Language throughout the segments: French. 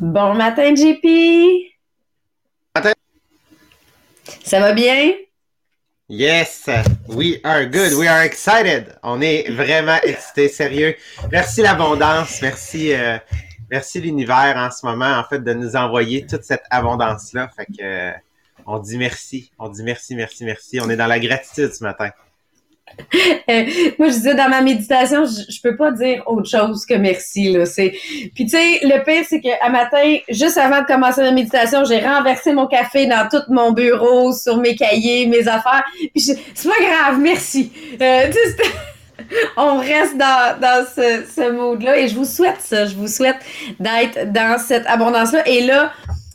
Bon matin, JP. Matin. Ça va bien? Yes, we are good, we are excited. On est vraiment excités, sérieux. Merci l'abondance, merci, euh, merci l'univers en ce moment, en fait, de nous envoyer toute cette abondance-là. Fait que, euh, on dit merci, on dit merci, merci, merci. On est dans la gratitude ce matin. Moi, je disais dans ma méditation, je, je, peux pas dire autre chose que merci. Là. C'est... Puis tu sais, le pire, c'est qu'à matin, juste avant de commencer ma méditation, j'ai renversé mon café dans tout mon bureau, sur mes cahiers, mes affaires. Puis je... c'est pas grave, merci. Euh, on reste dans, dans ce, ce mode-là et je vous souhaite ça. Je vous souhaite d'être dans cette abondance-là. Et là,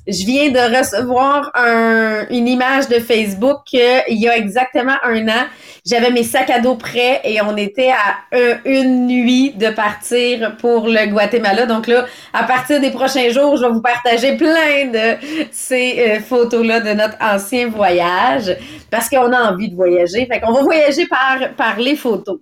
je viens de recevoir un, une image de Facebook il y a exactement un an. J'avais mes sacs à dos prêts et on était à une nuit de partir pour le Guatemala. Donc là, à partir des prochains jours, je vais vous partager plein de ces euh, photos-là de notre ancien voyage parce qu'on a envie de voyager. Fait qu'on va voyager par, par les photos.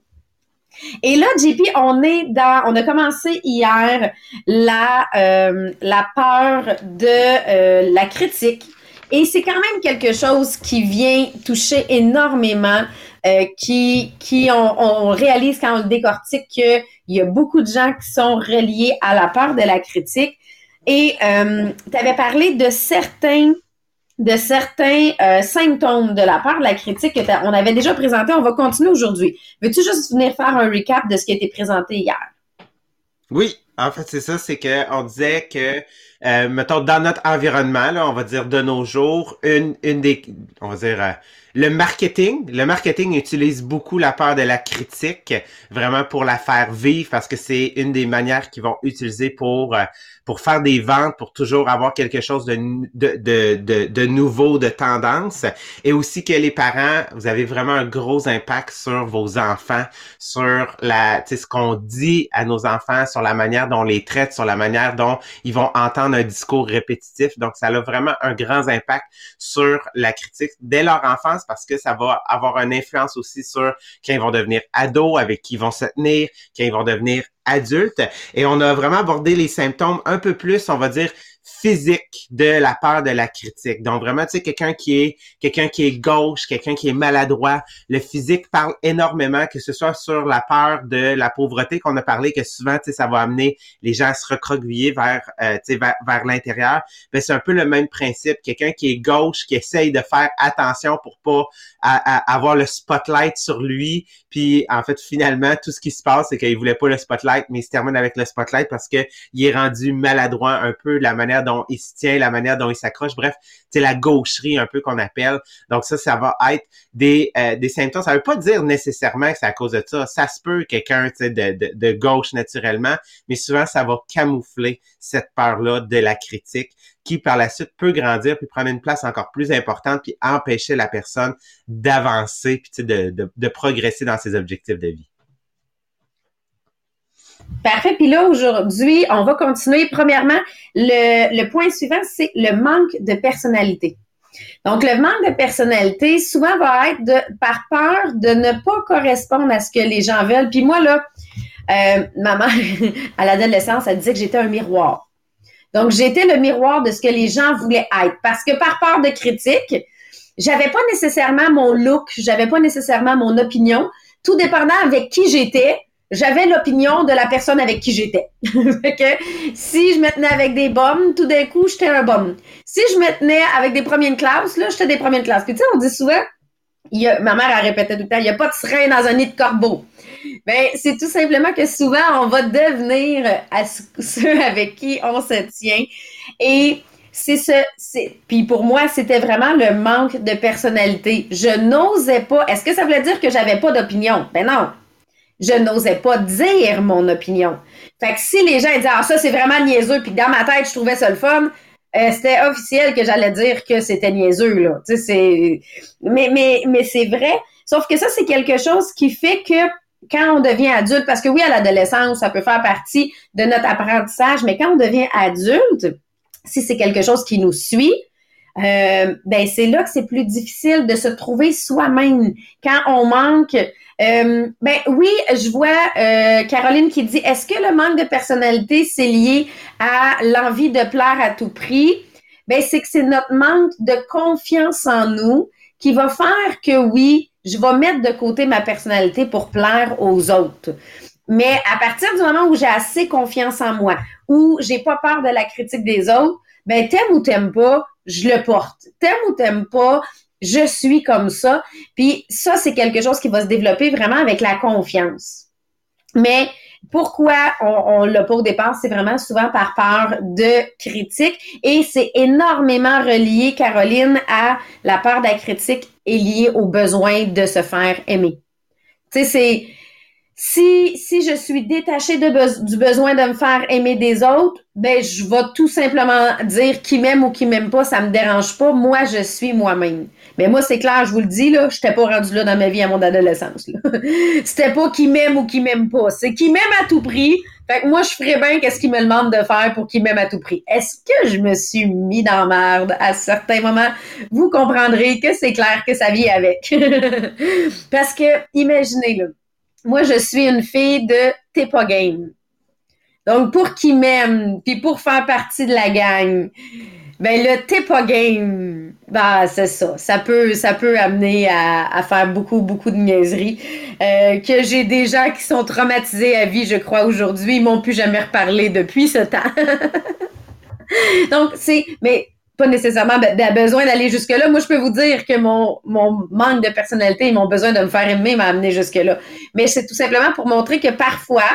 Et là, JP, on est dans, on a commencé hier la, euh, la peur de euh, la critique. Et c'est quand même quelque chose qui vient toucher énormément, euh, qui, qui on, on, réalise quand on le décortique qu'il y a beaucoup de gens qui sont reliés à la peur de la critique. Et tu avais parlé de certains de certains euh, symptômes de la part de la critique que on avait déjà présenté. On va continuer aujourd'hui. Veux-tu juste venir faire un recap de ce qui a été présenté hier? Oui, en fait, c'est ça, c'est que on disait que, euh, mettons, dans notre environnement, là, on va dire de nos jours, une, une des, on va dire, euh, le marketing, le marketing utilise beaucoup la peur de la critique, vraiment pour la faire vivre, parce que c'est une des manières qu'ils vont utiliser pour euh, pour faire des ventes, pour toujours avoir quelque chose de, de, de, de, nouveau, de tendance. Et aussi que les parents, vous avez vraiment un gros impact sur vos enfants, sur la, ce qu'on dit à nos enfants, sur la manière dont on les traite, sur la manière dont ils vont entendre un discours répétitif. Donc, ça a vraiment un grand impact sur la critique dès leur enfance parce que ça va avoir une influence aussi sur quand ils vont devenir ados, avec qui ils vont se tenir, quand ils vont devenir adulte et on a vraiment abordé les symptômes un peu plus, on va dire, physique de la peur de la critique. Donc vraiment, tu sais, quelqu'un qui est quelqu'un qui est gauche, quelqu'un qui est maladroit, le physique parle énormément, que ce soit sur la peur de la pauvreté qu'on a parlé, que souvent, tu sais, ça va amener les gens à se recroqueviller vers, euh, tu sais, vers, vers l'intérieur. Ben, c'est un peu le même principe. Quelqu'un qui est gauche, qui essaye de faire attention pour pas avoir le spotlight sur lui, puis en fait, finalement, tout ce qui se passe, c'est qu'il voulait pas le spotlight, mais il se termine avec le spotlight parce que il est rendu maladroit un peu la manière dont il se tient, la manière dont il s'accroche. Bref, c'est la gaucherie un peu qu'on appelle. Donc ça, ça va être des, euh, des symptômes. Ça veut pas dire nécessairement que c'est à cause de ça. Ça se peut quelqu'un de, de, de gauche naturellement, mais souvent ça va camoufler cette peur-là de la critique qui par la suite peut grandir puis prendre une place encore plus importante puis empêcher la personne d'avancer puis de, de, de progresser dans ses objectifs de vie. Parfait. Puis là, aujourd'hui, on va continuer. Premièrement, le, le point suivant, c'est le manque de personnalité. Donc, le manque de personnalité, souvent, va être de, par peur de ne pas correspondre à ce que les gens veulent. Puis moi, là, euh, ma mère, à l'adolescence, elle disait que j'étais un miroir. Donc, j'étais le miroir de ce que les gens voulaient être. Parce que par peur de critique, j'avais pas nécessairement mon look, j'avais pas nécessairement mon opinion. Tout dépendant avec qui j'étais, j'avais l'opinion de la personne avec qui j'étais. si je me tenais avec des bombes, tout d'un coup, j'étais un bum. Si je me tenais avec des premiers de classe, là, j'étais des premiers de classe. Puis tu sais, on dit souvent, ma mère a répété tout le temps, il n'y a pas de serein dans un nid de corbeau. Ben, c'est tout simplement que souvent, on va devenir à ceux avec qui on se tient. Et c'est ce, puis pour moi, c'était vraiment le manque de personnalité. Je n'osais pas. Est-ce que ça voulait dire que j'avais pas d'opinion? Ben non je n'osais pas dire mon opinion. Fait que si les gens disaient Ah, ça, c'est vraiment niaiseux, puis dans ma tête, je trouvais ça le fun, euh, c'était officiel que j'allais dire que c'était niaiseux, là. Tu sais. Mais, mais, mais c'est vrai. Sauf que ça, c'est quelque chose qui fait que quand on devient adulte, parce que oui, à l'adolescence, ça peut faire partie de notre apprentissage, mais quand on devient adulte, si c'est quelque chose qui nous suit, euh, ben c'est là que c'est plus difficile de se trouver soi-même quand on manque. Euh, ben oui, je vois euh, Caroline qui dit est-ce que le manque de personnalité c'est lié à l'envie de plaire à tout prix? Ben c'est que c'est notre manque de confiance en nous qui va faire que oui, je vais mettre de côté ma personnalité pour plaire aux autres. Mais à partir du moment où j'ai assez confiance en moi, où j'ai pas peur de la critique des autres, ben t'aimes ou t'aimes pas, je le porte. T'aimes ou t'aimes pas, je suis comme ça. Puis ça, c'est quelque chose qui va se développer vraiment avec la confiance. Mais pourquoi on, on l'a pas au départ, c'est vraiment souvent par peur de critique et c'est énormément relié, Caroline, à la peur de la critique est liée au besoin de se faire aimer. Tu sais, c'est si, si je suis détachée de du besoin de me faire aimer des autres, ben je vais tout simplement dire qui m'aime ou qui m'aime pas, ça me dérange pas. Moi, je suis moi-même. Mais moi, c'est clair, je vous le dis, là, je n'étais pas rendu là dans ma vie à mon adolescence. C'était pas qui m'aime ou qui m'aime pas. C'est qui m'aime à tout prix. Fait que moi, je ferais bien qu'est-ce qu'il me demande de faire pour qu'il m'aime à tout prix. Est-ce que je me suis mis dans merde à certains moments? Vous comprendrez que c'est clair que ça vient avec. Parce que, imaginez, le moi, je suis une fille de t'es game. Donc, pour qui m'aime, puis pour faire partie de la gang, ben le t'es pas game, ben c'est ça. Ça peut, ça peut amener à, à faire beaucoup, beaucoup de niaiseries. Euh, que j'ai des gens qui sont traumatisés à vie, je crois, aujourd'hui. Ils m'ont plus jamais reparlé depuis ce temps. Donc, c'est, mais pas nécessairement besoin d'aller jusque-là. Moi, je peux vous dire que mon, mon manque de personnalité et mon besoin de me faire aimer m'a amené jusque-là. Mais c'est tout simplement pour montrer que parfois,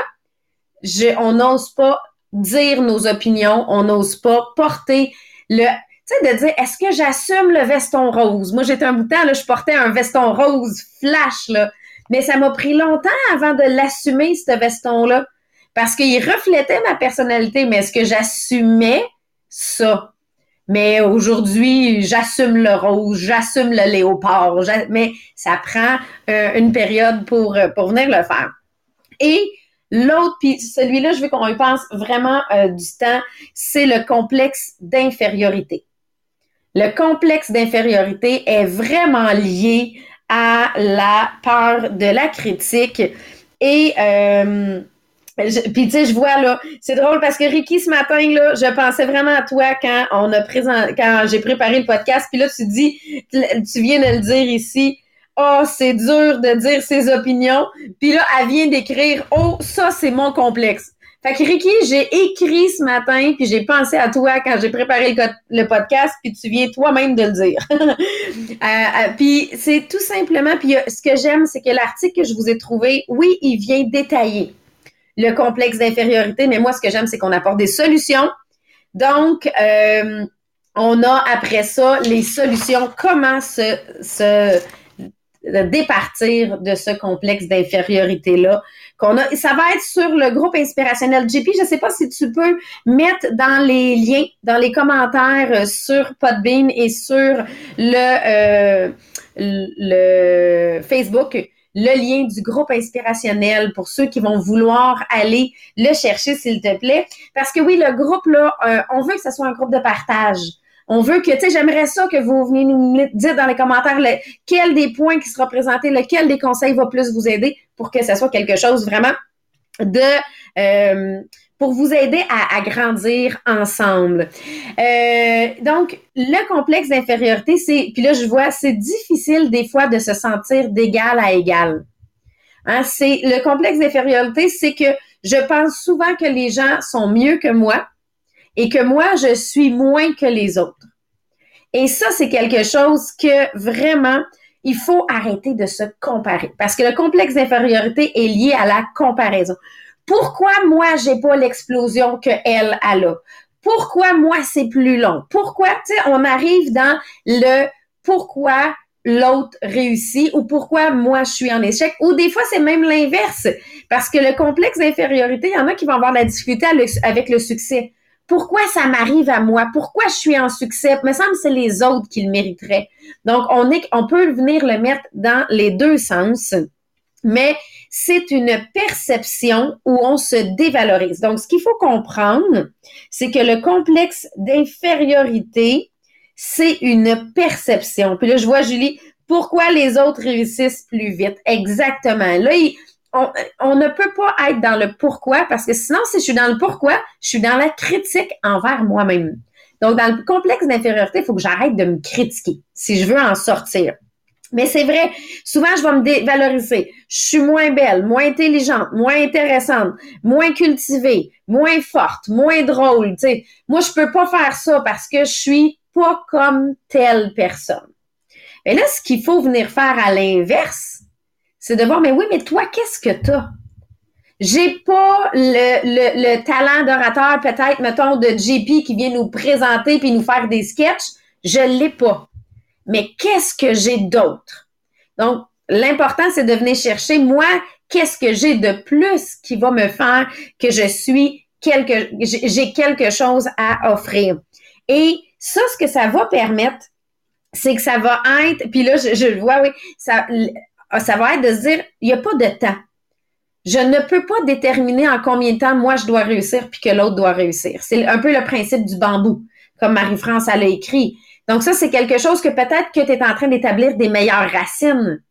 je, on n'ose pas dire nos opinions, on n'ose pas porter le... Tu sais, de dire, est-ce que j'assume le veston rose? Moi, j'étais un bout de temps, là, je portais un veston rose flash, là. Mais ça m'a pris longtemps avant de l'assumer, ce veston-là. Parce qu'il reflétait ma personnalité, mais est-ce que j'assumais ça? Mais aujourd'hui, j'assume le rose, j'assume le léopard, mais ça prend euh, une période pour, euh, pour venir le faire. Et l'autre, puis celui-là, je veux qu'on y pense vraiment euh, du temps, c'est le complexe d'infériorité. Le complexe d'infériorité est vraiment lié à la peur de la critique et puis tu sais, je vois là, c'est drôle parce que Ricky ce matin je pensais vraiment à toi quand on a présent, quand j'ai préparé le podcast. Puis là, tu dis, tu viens de le dire ici. Oh, c'est dur de dire ses opinions. Puis là, elle vient d'écrire. Oh, ça c'est mon complexe. Fait que Ricky, j'ai écrit ce matin, puis j'ai pensé à toi quand j'ai préparé le, podcast, puis tu viens toi-même de le dire. Euh, euh, puis c'est tout simplement, puis ce que j'aime, c'est que l'article que je vous ai trouvé, oui, il vient détailler le complexe d'infériorité, mais moi, ce que j'aime, c'est qu'on apporte des solutions. Donc, euh, on a après ça les solutions, comment se, départir de ce complexe d'infériorité-là. Qu'on a, ça va être sur le groupe inspirationnel JP. Je ne sais pas si tu peux mettre dans les liens, dans les commentaires sur Podbean et sur le, euh, le Facebook le lien du groupe inspirationnel pour ceux qui vont vouloir aller le chercher, s'il te plaît. Parce que oui, le groupe, là, euh, on veut que ce soit un groupe de partage. On veut que, tu sais, j'aimerais ça que vous veniez nous dire dans les commentaires lequel des points qui sera présenté, lequel des conseils va plus vous aider pour que ce soit quelque chose vraiment de euh, pour vous aider à, grandir ensemble. Euh, donc, le complexe d'infériorité, c'est, puis là, je vois, c'est difficile des fois de se sentir d'égal à égal. Hein, c'est le complexe d'infériorité, c'est que je pense souvent que les gens sont mieux que moi et que moi, je suis moins que les autres. Et ça, c'est quelque chose que vraiment, il faut arrêter de se comparer parce que le complexe d'infériorité est lié à la comparaison. Pourquoi moi, j'ai pas l'explosion que elle a? Là? Pourquoi moi, c'est plus long? Pourquoi, tu sais, on arrive dans le pourquoi l'autre réussit ou pourquoi moi je suis en échec? Ou des fois c'est même l'inverse parce que le complexe d'infériorité, il y en a qui vont avoir la difficulté avec le succès. Pourquoi ça m'arrive à moi? Pourquoi je suis en succès? Il me semble que c'est les autres qui le mériteraient. Donc, on, on peut venir le mettre dans les deux sens, mais c'est une perception où on se dévalorise. Donc, ce qu'il faut comprendre, c'est que le complexe d'infériorité, c'est une perception. Puis là, je vois Julie, pourquoi les autres réussissent plus vite? Exactement. Là, on, ne peut pas être dans le pourquoi parce que sinon, si je suis dans le pourquoi, je suis dans la critique envers moi-même. Donc, dans le complexe d'infériorité, il faut que j'arrête de me critiquer si je veux en sortir. Mais c'est vrai, souvent je vais me dévaloriser. Je suis moins belle, moins intelligente, moins intéressante, moins cultivée, moins forte, moins drôle. sais. Moi, je peux pas faire ça parce que je suis pas comme telle personne. Et là, ce qu'il faut venir faire à l'inverse, c'est de voir, mais oui, mais toi, qu'est-ce que tu as? J'ai pas le, le, le talent d'orateur, peut-être, mettons, de JP qui vient nous présenter puis nous faire des sketchs. Je l'ai pas. Mais qu'est-ce que j'ai d'autre? Donc, l'important, c'est de venir chercher, moi, qu'est-ce que j'ai de plus qui va me faire que je suis quelque, j'ai quelque chose à offrir. Et ça, ce que ça va permettre, c'est que ça va être, puis là, je, le vois, oui, ça, ça va être de se dire, il n'y a pas de temps. Je ne peux pas déterminer en combien de temps moi je dois réussir puis que l'autre doit réussir. C'est un peu le principe du bambou, comme Marie-France elle a écrit. Donc ça, c'est quelque chose que peut-être que tu es en train d'établir des meilleures racines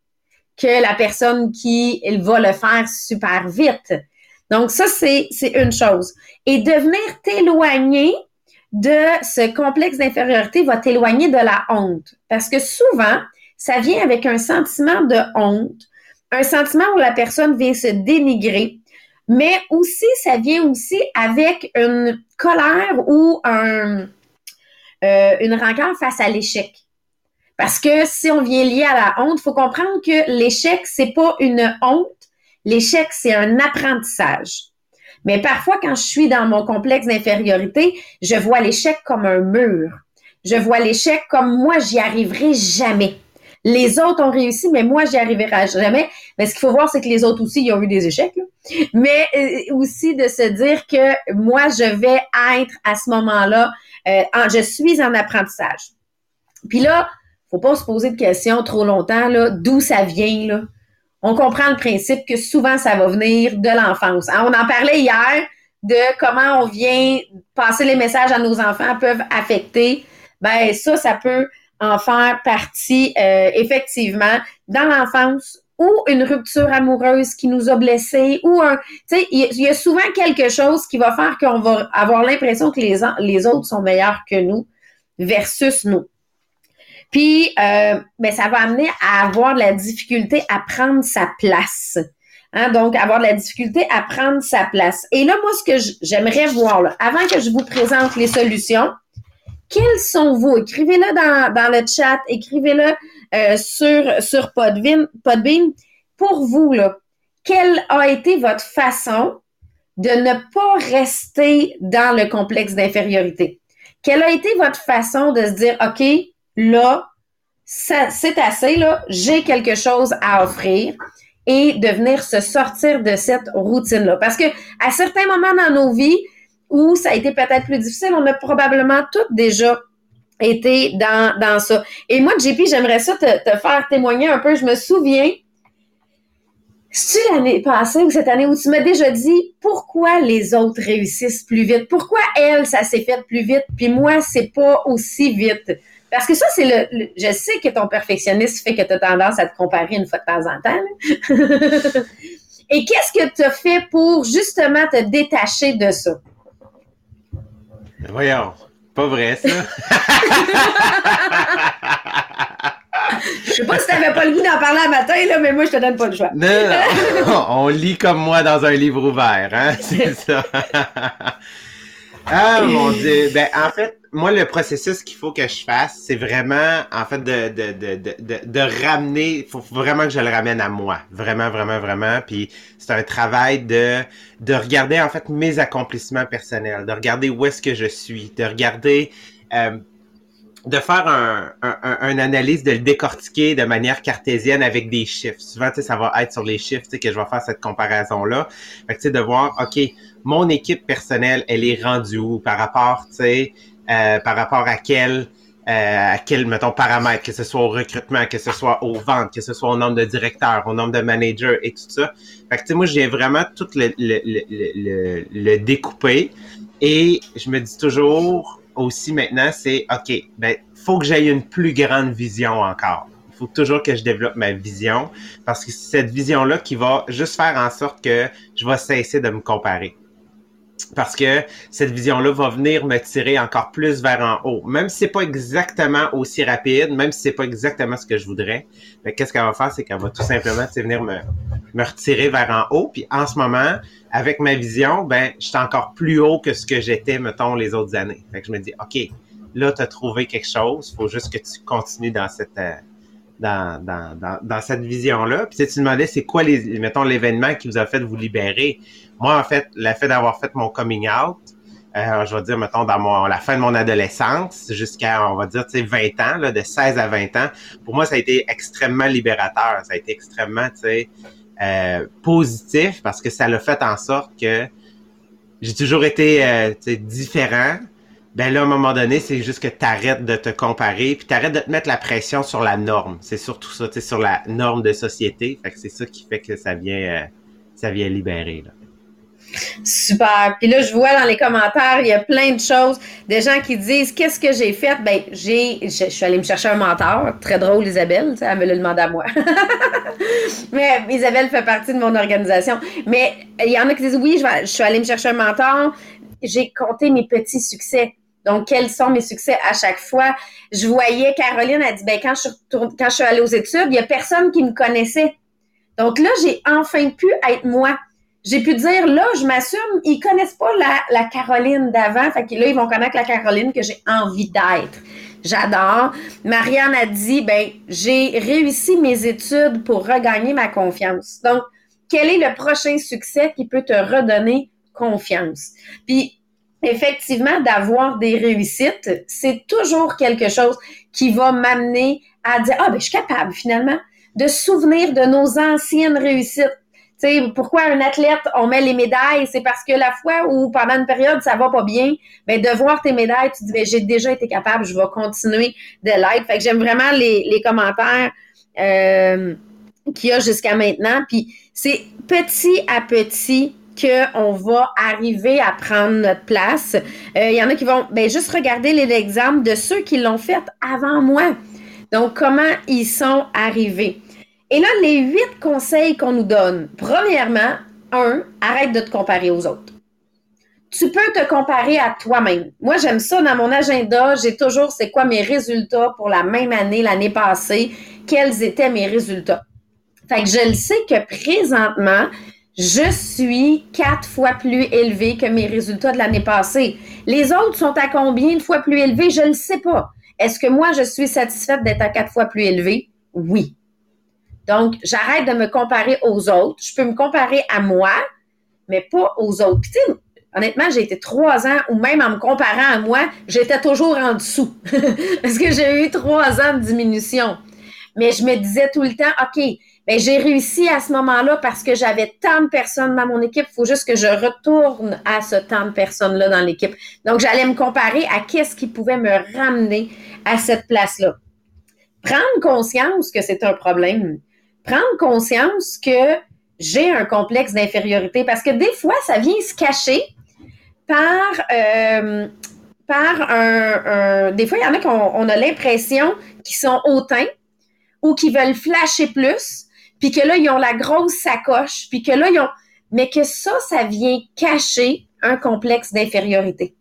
que la personne qui il va le faire super vite. Donc ça, c'est une chose. Et devenir t'éloigner de ce complexe d'infériorité va t'éloigner de la honte. Parce que souvent, ça vient avec un sentiment de honte, un sentiment où la personne vient se dénigrer, mais aussi, ça vient aussi avec une colère ou un, euh, une rencontre face à l'échec. Parce que si on vient lié à la honte, il faut comprendre que l'échec, c'est pas une honte. L'échec, c'est un apprentissage. Mais parfois, quand je suis dans mon complexe d'infériorité, je vois l'échec comme un mur. Je vois l'échec comme moi, j'y arriverai jamais. Les autres ont réussi, mais moi, j'y arriverai jamais. Mais ce qu'il faut voir, c'est que les autres aussi, ils ont eu des échecs. Mais euh, aussi de se dire que moi, je vais être à ce moment-là, euh, je suis en apprentissage. Puis là, faut pas se poser de questions trop longtemps, là, d'où ça vient, là. On comprend le principe que souvent, ça va venir de l'enfance. Hein, on en parlait hier de comment on vient passer les messages à nos enfants peuvent affecter. Ben, ça, ça peut en faire partie, euh, effectivement, dans l'enfance ou une rupture amoureuse qui nous a blessés ou un, tu sais, il y, a souvent quelque chose qui va faire qu'on va avoir l'impression que les, les autres sont meilleurs que nous versus nous. Puis, euh, ben, ça va amener à avoir de la difficulté à prendre sa place. Hein, donc, avoir de la difficulté à prendre sa place. Et là, moi, ce que j'aimerais voir, là, avant que je vous présente les solutions, quels sont vous? Écrivez-le dans, dans le chat, écrivez-le euh, sur, sur Podbean. Pour vous, là, quelle a été votre façon de ne pas rester dans le complexe d'infériorité? Quelle a été votre façon de se dire, OK, là, c'est assez, là, j'ai quelque chose à offrir et de venir se sortir de cette routine-là? Parce que à certains moments dans nos vies, où ça a été peut-être plus difficile, on a probablement toutes déjà été dans, ça. Et moi, JP, j'aimerais ça te, faire témoigner un peu. Je me souviens, c'est l'année passée ou cette année où tu m'as déjà dit pourquoi les autres réussissent plus vite, pourquoi elle, ça s'est fait plus vite, puis moi, c'est pas aussi vite? Parce que ça, c'est le, Je sais que ton perfectionniste fait que tu as tendance à te comparer une fois de temps en temps. Et qu'est-ce que tu as fait pour justement te détacher de ça? Voyons, pas vrai ça. Je sais pas si t'avais pas le goût d'en parler un matin, là, mais moi, je te donne pas le choix. Non, non, on lit comme moi dans un livre ouvert, hein, c'est ça. ah, mon Dieu. Ben, en fait, moi, le processus qu'il faut que je fasse, c'est vraiment, en fait, de, de, de, de, de ramener, faut vraiment que je le ramène à moi. Vraiment, vraiment, vraiment. Puis c'est un travail de, de regarder, en fait, mes accomplissements personnels, de regarder où est-ce que je suis, de regarder, euh, de faire un, un, un, analyse, de le décortiquer de manière cartésienne avec des chiffres. Souvent, tu sais, ça va être sur les chiffres, tu sais, que je vais faire cette comparaison-là. Fait que, tu sais, de voir, OK, mon équipe personnelle, elle est rendue où par rapport, tu sais, euh, par rapport à quel, euh, à quel, mettons, paramètre, que ce soit au recrutement, que ce soit aux ventes, que ce soit au nombre de directeurs, au nombre de managers et tout ça. Fait que, tu sais, moi, j'ai vraiment tout le, le, le, le, découper et je me dis toujours, aussi maintenant, c'est OK, ben, faut que j'aie une plus grande vision encore. Il faut toujours que je développe ma vision parce que c'est cette vision-là qui va juste faire en sorte que je vais cesser de me comparer parce que cette vision-là va venir me tirer encore plus vers en haut. Même si c'est pas exactement aussi rapide, même si c'est pas exactement ce que je voudrais, qu'est-ce qu'elle va faire, c'est qu'elle va tout simplement venir me, me retirer vers en haut. Puis en ce moment, avec ma vision, ben, je suis encore plus haut que ce que j'étais, mettons, les autres années. Fait que je me dis, OK, là, tu as trouvé quelque chose, faut juste que tu continues dans cette euh, dans, dans, dans, dans cette vision-là. Puis tu, tu demandais, c'est quoi les, mettons, l'événement qui vous a fait vous libérer? Moi, en fait, le fait d'avoir fait mon coming out, euh, je vais dire, mettons, dans mon, la fin de mon adolescence, jusqu'à, on va dire, tu sais, 20 ans, là, de 16 à 20 ans, pour moi, ça a été extrêmement libérateur. Ça a été extrêmement, tu sais, euh, positif parce que ça l'a fait en sorte que j'ai toujours été, euh, différent. Ben là, à un moment donné, c'est juste que tu arrêtes de te comparer, puis tu arrêtes de te mettre la pression sur la norme. C'est surtout ça, sur la norme de société. Fait que c'est ça qui fait que ça vient, euh, ça vient libérer, là. Super. Puis là, je vois dans les commentaires, il y a plein de choses. Des gens qui disent Qu'est-ce que j'ai fait? Ben, j'ai. Je, suis allée me chercher un mentor. Très drôle, Isabelle. Elle me l'a demandé à moi. Mais Isabelle fait partie de mon organisation. Mais il y en a qui disent Oui, je, suis allée me chercher un mentor. J'ai compté mes petits succès. Donc, quels sont mes succès à chaque fois? Je voyais Caroline, a dit, ben, quand je, quand je suis allée aux études, il n'y a personne qui me connaissait. Donc là, j'ai enfin pu être moi j'ai pu dire, là, je m'assume, ils connaissent pas la, la Caroline d'avant. Fait que là, ils vont connaître la Caroline que j'ai envie d'être. J'adore. Marianne a dit, ben, j'ai réussi mes études pour regagner ma confiance. Donc, quel est le prochain succès qui peut te redonner confiance? Puis, effectivement, d'avoir des réussites, c'est toujours quelque chose qui va m'amener à dire, ah, ben, je suis capable, finalement, de souvenir de nos anciennes réussites sais, pourquoi un athlète, on met les médailles? C'est parce que la fois où pendant une période, ça va pas bien, ben, de voir tes médailles, tu dis, ben, j'ai déjà été capable, je vais continuer de l'être. Fait que j'aime vraiment les, les commentaires euh, qu'il y a jusqu'à maintenant. Puis c'est petit à petit qu'on va arriver à prendre notre place. Euh, il y en a qui vont ben, juste regarder l'exemple de ceux qui l'ont fait avant moi. Donc, comment ils sont arrivés? Et là, les huit conseils qu'on nous donne. Premièrement, un, arrête de te comparer aux autres. Tu peux te comparer à toi-même. Moi, j'aime ça dans mon agenda. J'ai toujours, c'est quoi mes résultats pour la même année, l'année passée, quels étaient mes résultats? Fait que je le sais que présentement, je suis quatre fois plus élevé que mes résultats de l'année passée. Les autres sont à combien de fois plus élevés? Je ne sais pas. Est-ce que moi, je suis satisfaite d'être à quatre fois plus élevé? Oui. Donc, j'arrête de me comparer aux autres. Je peux me comparer à moi, mais pas aux autres. Puis, honnêtement, j'ai été trois ans, ou même en me comparant à moi, j'étais toujours en dessous. Parce que j'ai eu trois ans de diminution. Mais je me disais tout le temps, OK, ben j'ai réussi à ce moment-là parce que j'avais tant de personnes dans mon équipe. Il faut juste que je retourne à ce tant de personnes-là dans l'équipe. Donc, j'allais me comparer à qu'est-ce qui pouvait me ramener à cette place-là. Prendre conscience que c'est un problème, prendre conscience que j'ai un complexe d'infériorité parce que des fois, ça vient se cacher par, euh, par un, Des fois, il y en a qui on a l'impression qu'ils sont hautains ou qu'ils veulent flasher plus, puis que là, ils ont la grosse sacoche, puis que là, ils ont... Mais que ça, ça vient cacher un complexe d'infériorité.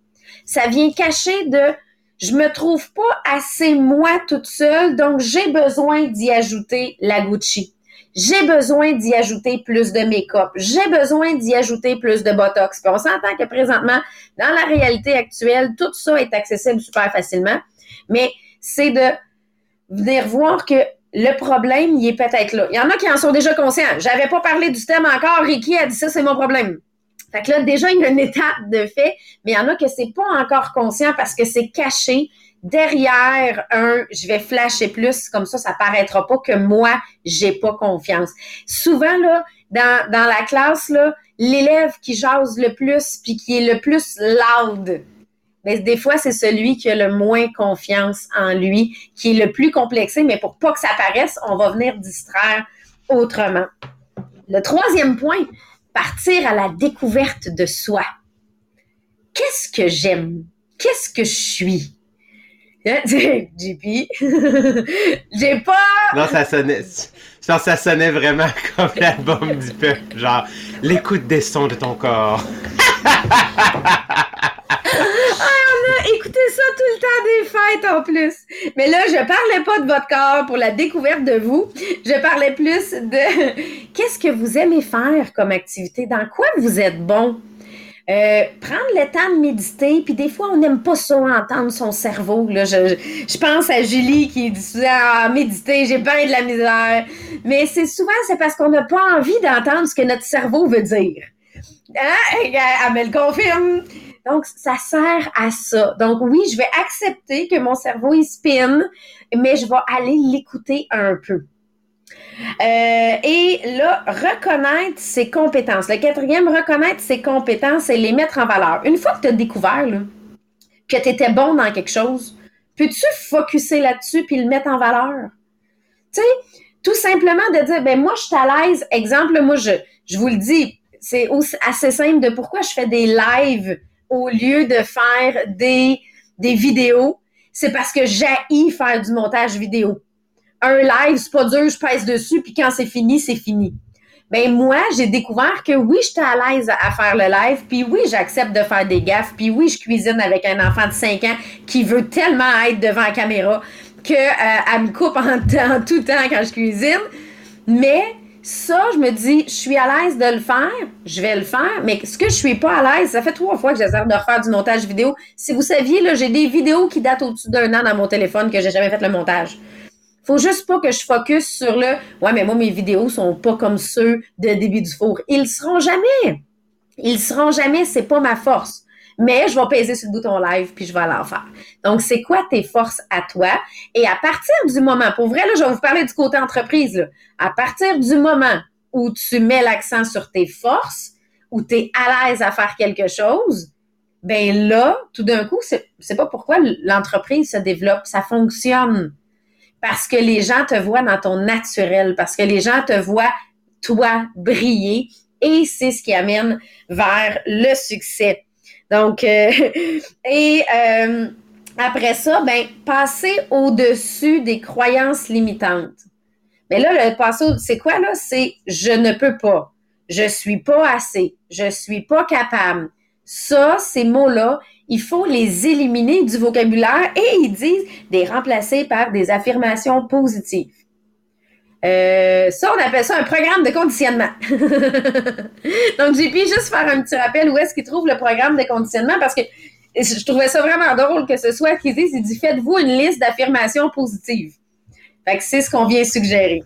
Ça vient cacher de je me trouve pas assez moi toute seule, donc j'ai besoin d'y ajouter la Gucci. J'ai besoin d'y ajouter plus de make-up. J'ai besoin d'y ajouter plus de botox. Puis on s'entend que présentement, dans la réalité actuelle, tout ça est accessible super facilement. Mais c'est de venir voir que le problème, il est peut-être là. Il y en a qui en sont déjà conscients. J'avais pas parlé du thème encore. Ricky a dit ça, c'est mon problème. Fait que là, déjà, il y a une étape de fait, mais il y en a que c'est pas encore conscient parce que c'est caché derrière un je vais flasher plus, comme ça, ça paraîtra pas que moi, j'ai pas confiance. Souvent, là, dans, la classe, là, l'élève qui jase le plus puis qui est le plus loud, mais des fois, c'est celui qui a le moins confiance en lui, qui est le plus complexé, mais pour pas que ça paraisse, on va venir distraire autrement. Le troisième point, partir à la découverte de soi. Qu'est-ce que j'aime? qu'est-ce que je suis? JP, j'ai pas... Non, ça sonnait... ça sonnait vraiment comme l'album du peuple. Genre, l'écoute des sons de ton corps. écouté ça tout le temps des fêtes en plus. Mais là, je parlais pas de votre corps pour la découverte de vous. Je parlais plus de qu'est-ce que vous aimez faire comme activité, dans quoi vous êtes bon? Euh, prendre le temps de méditer, puis des fois, on n'aime pas ça entendre son cerveau. Là. Je, je pense à Julie qui dit Ah, méditer, j'ai bien de la misère. Mais c'est souvent, c'est parce qu'on n'a pas envie d'entendre ce que notre cerveau veut dire. Hein? Elle me le confirme. Donc, ça sert à ça. Donc, oui, je vais accepter que mon cerveau, il spin, mais je vais aller l'écouter un peu. Euh, et là, reconnaître ses compétences. Le quatrième, reconnaître ses compétences et les mettre en valeur. Une fois que tu as découvert là, que tu étais bon dans quelque chose, peux-tu focuser là-dessus puis le mettre en valeur? Tu sais, tout simplement de dire, ben moi, je suis à l'aise. Exemple, moi, je, je vous le dis, c'est assez simple de pourquoi je fais des lives au lieu de faire des, des vidéos, c'est parce que j'ai faire du montage vidéo. Un live, c'est pas dur, je pèse dessus, puis quand c'est fini, c'est fini. Ben moi, j'ai découvert que oui, j'étais à l'aise à faire le live, puis oui, j'accepte de faire des gaffes, puis oui, je cuisine avec un enfant de 5 ans qui veut tellement être devant la caméra que euh, me coupe en, en tout temps quand je cuisine. Mais ça, je me dis, je suis à l'aise de le faire, je vais le faire, mais ce que je suis pas à l'aise, ça fait trois fois que j'essaie de refaire du montage vidéo. Si vous saviez, là, j'ai des vidéos qui datent au-dessus d'un an dans mon téléphone que j'ai jamais fait le montage. Faut juste pas que je focus sur le, ouais, mais moi, mes vidéos sont pas comme ceux de début du four. Ils seront jamais. Ils seront jamais, c'est pas ma force mais je vais peser sur le bouton live puis je vais aller en faire. Donc, c'est quoi tes forces à toi? Et à partir du moment, pour vrai, là, je vais vous parler du côté entreprise, à partir du moment où tu mets l'accent sur tes forces, où tu es à l'aise à faire quelque chose, ben là, tout d'un coup, c'est pas pourquoi l'entreprise se développe, ça fonctionne. Parce que les gens te voient dans ton naturel, parce que les gens te voient, toi, briller, et c'est ce qui amène vers le succès. Donc, euh, et euh, après ça, ben, passer au-dessus des croyances limitantes. Mais là, le passer, c'est quoi là? C'est je ne peux pas, je suis pas assez, je suis pas capable. Ça, ces mots-là, il faut les éliminer du vocabulaire et ils disent des remplacer par des affirmations positives. Euh, ça, on appelle ça un programme de conditionnement. Donc, j'ai pu juste faire un petit rappel où est-ce qu'il trouve le programme de conditionnement parce que je trouvais ça vraiment drôle que ce soit qu'ils disent, il dit faites-vous une liste d'affirmations positives. Fait que c'est ce qu'on vient suggérer.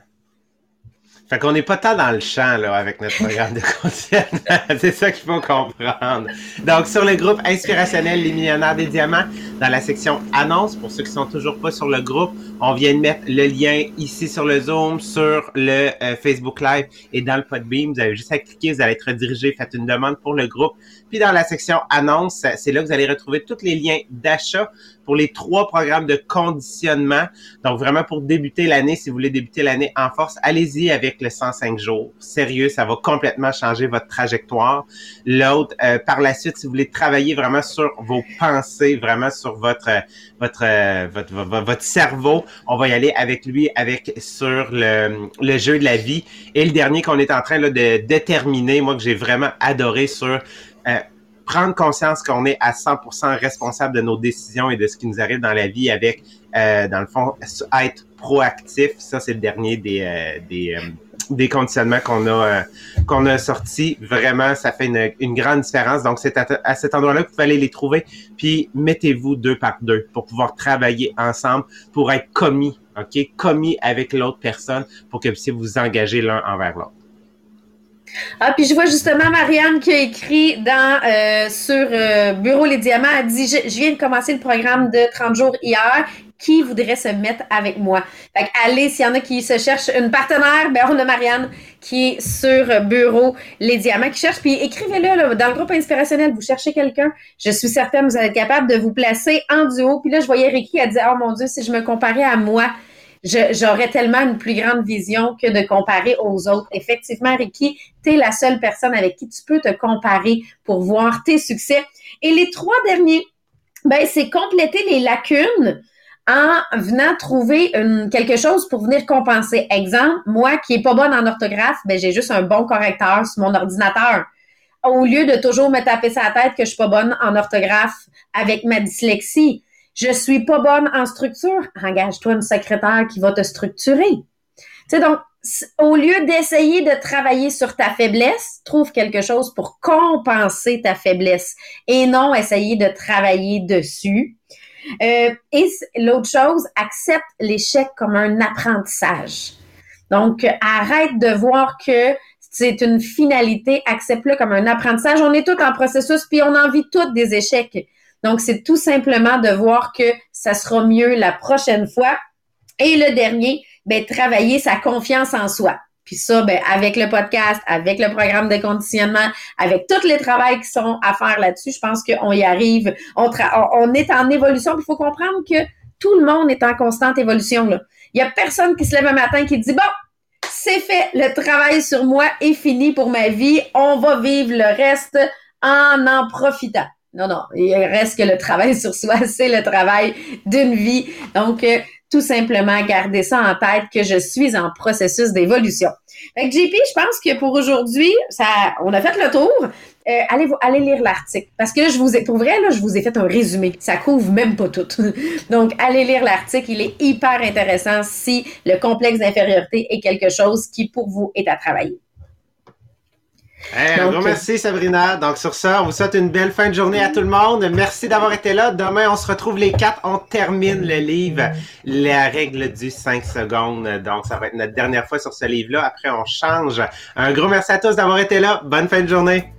Fait qu'on n'est pas tant dans le champ là, avec notre programme de conditionnement. c'est ça qu'il faut comprendre. Donc, sur le groupe inspirationnel Les Millionnaires des Diamants, dans la section Annonces, pour ceux qui sont toujours pas sur le groupe, on vient de mettre le lien ici sur le Zoom, sur le euh, Facebook Live et dans le Podbeam. Vous avez juste à cliquer, vous allez être redirigé, faites une demande pour le groupe. Puis dans la section annonces, c'est là que vous allez retrouver tous les liens d'achat pour les trois programmes de conditionnement. Donc vraiment pour débuter l'année, si vous voulez débuter l'année en force, allez-y avec le 105 jours. Sérieux, ça va complètement changer votre trajectoire. L'autre, euh, par la suite, si vous voulez travailler vraiment sur vos pensées, vraiment sur votre votre votre, votre, cerveau, on va y aller avec lui avec sur le, le jeu de la vie. Et le dernier qu'on est en train là, de déterminer, moi que j'ai vraiment adoré sur euh, prendre conscience qu'on est à 100% responsable de nos décisions et de ce qui nous arrive dans la vie avec, euh, dans le fond, être proactif. Ça, c'est le dernier des, euh, des, des conditionnements qu'on a qu'on a sortis. Vraiment, ça fait une, une grande différence. Donc, c'est à, cet endroit-là que vous aller les trouver. Puis, mettez-vous deux par deux pour pouvoir travailler ensemble, pour être commis, OK? Commis avec l'autre personne pour que vous puissiez vous engager l'un envers l'autre. Ah, puis je vois justement Marianne qui a écrit dans euh, sur euh, Bureau Les Diamants, elle dit je, viens de commencer le programme de 30 jours hier. Qui voudrait se mettre avec moi? Fait que allez, s'il y en a qui se cherchent une partenaire, ben on a Marianne qui est sur Bureau Les Diamants qui cherche. Puis écrivez-le dans le groupe inspirationnel, vous cherchez quelqu'un. Je suis certaine vous allez être capable de vous placer en duo. Puis là, je voyais Ricky, elle dit Oh mon Dieu, si je me comparais à moi, j'aurais tellement une plus grande vision que de comparer aux autres. Effectivement, Ricky, tu es la seule personne avec qui tu peux te comparer pour voir tes succès. Et les trois derniers, ben, c'est compléter les lacunes en venant trouver quelque chose pour venir compenser. Exemple, moi qui est pas bonne en orthographe, ben, j'ai juste un bon correcteur sur mon ordinateur. Au lieu de toujours me taper sa tête que je suis pas bonne en orthographe avec ma dyslexie, je suis pas bonne en structure. Engage-toi une secrétaire qui va te structurer. Tu sais, donc, au lieu d'essayer de travailler sur ta faiblesse, trouve quelque chose pour compenser ta faiblesse et non essayer de travailler dessus. Euh, et l'autre chose, accepte l'échec comme un apprentissage. Donc, arrête de voir que c'est une finalité, accepte-le comme un apprentissage. On est tous en processus, puis on en vit tous des échecs. Donc, c'est tout simplement de voir que ça sera mieux la prochaine fois. Et le dernier, ben, travailler sa confiance en soi. Puis ça, ben, avec le podcast, avec le programme de conditionnement, avec tous les travaux qui sont à faire là-dessus, je pense qu'on y arrive. On, est en évolution. Il faut comprendre que tout le monde est en constante évolution. Il n'y a personne qui se lève un matin qui dit, bon, c'est fait, le travail sur moi est fini pour ma vie. On va vivre le reste en en profitant. Non, non, il reste que le travail sur soi, c'est le travail d'une vie. Donc, euh, tout simplement garder ça en tête que je suis en processus d'évolution. Fait que JP, je pense que pour aujourd'hui, ça, on a fait le tour. Euh, allez, allez lire l'article. Parce que je vous ai, pour vrai, là, je vous ai fait un résumé. Ça couvre même pas tout. Donc, allez lire l'article. Il est hyper intéressant si le complexe d'infériorité est quelque chose qui, pour vous, est à travailler. Hey, un gros merci Sabrina. Donc sur ça, on vous souhaite une belle fin de journée à tout le monde. Merci d'avoir été là. Demain, on se retrouve les quatre. On termine le livre La règle du 5 secondes. Donc ça va être notre dernière fois sur ce livre-là. Après, on change. Un gros merci à tous d'avoir été là. Bonne fin de journée.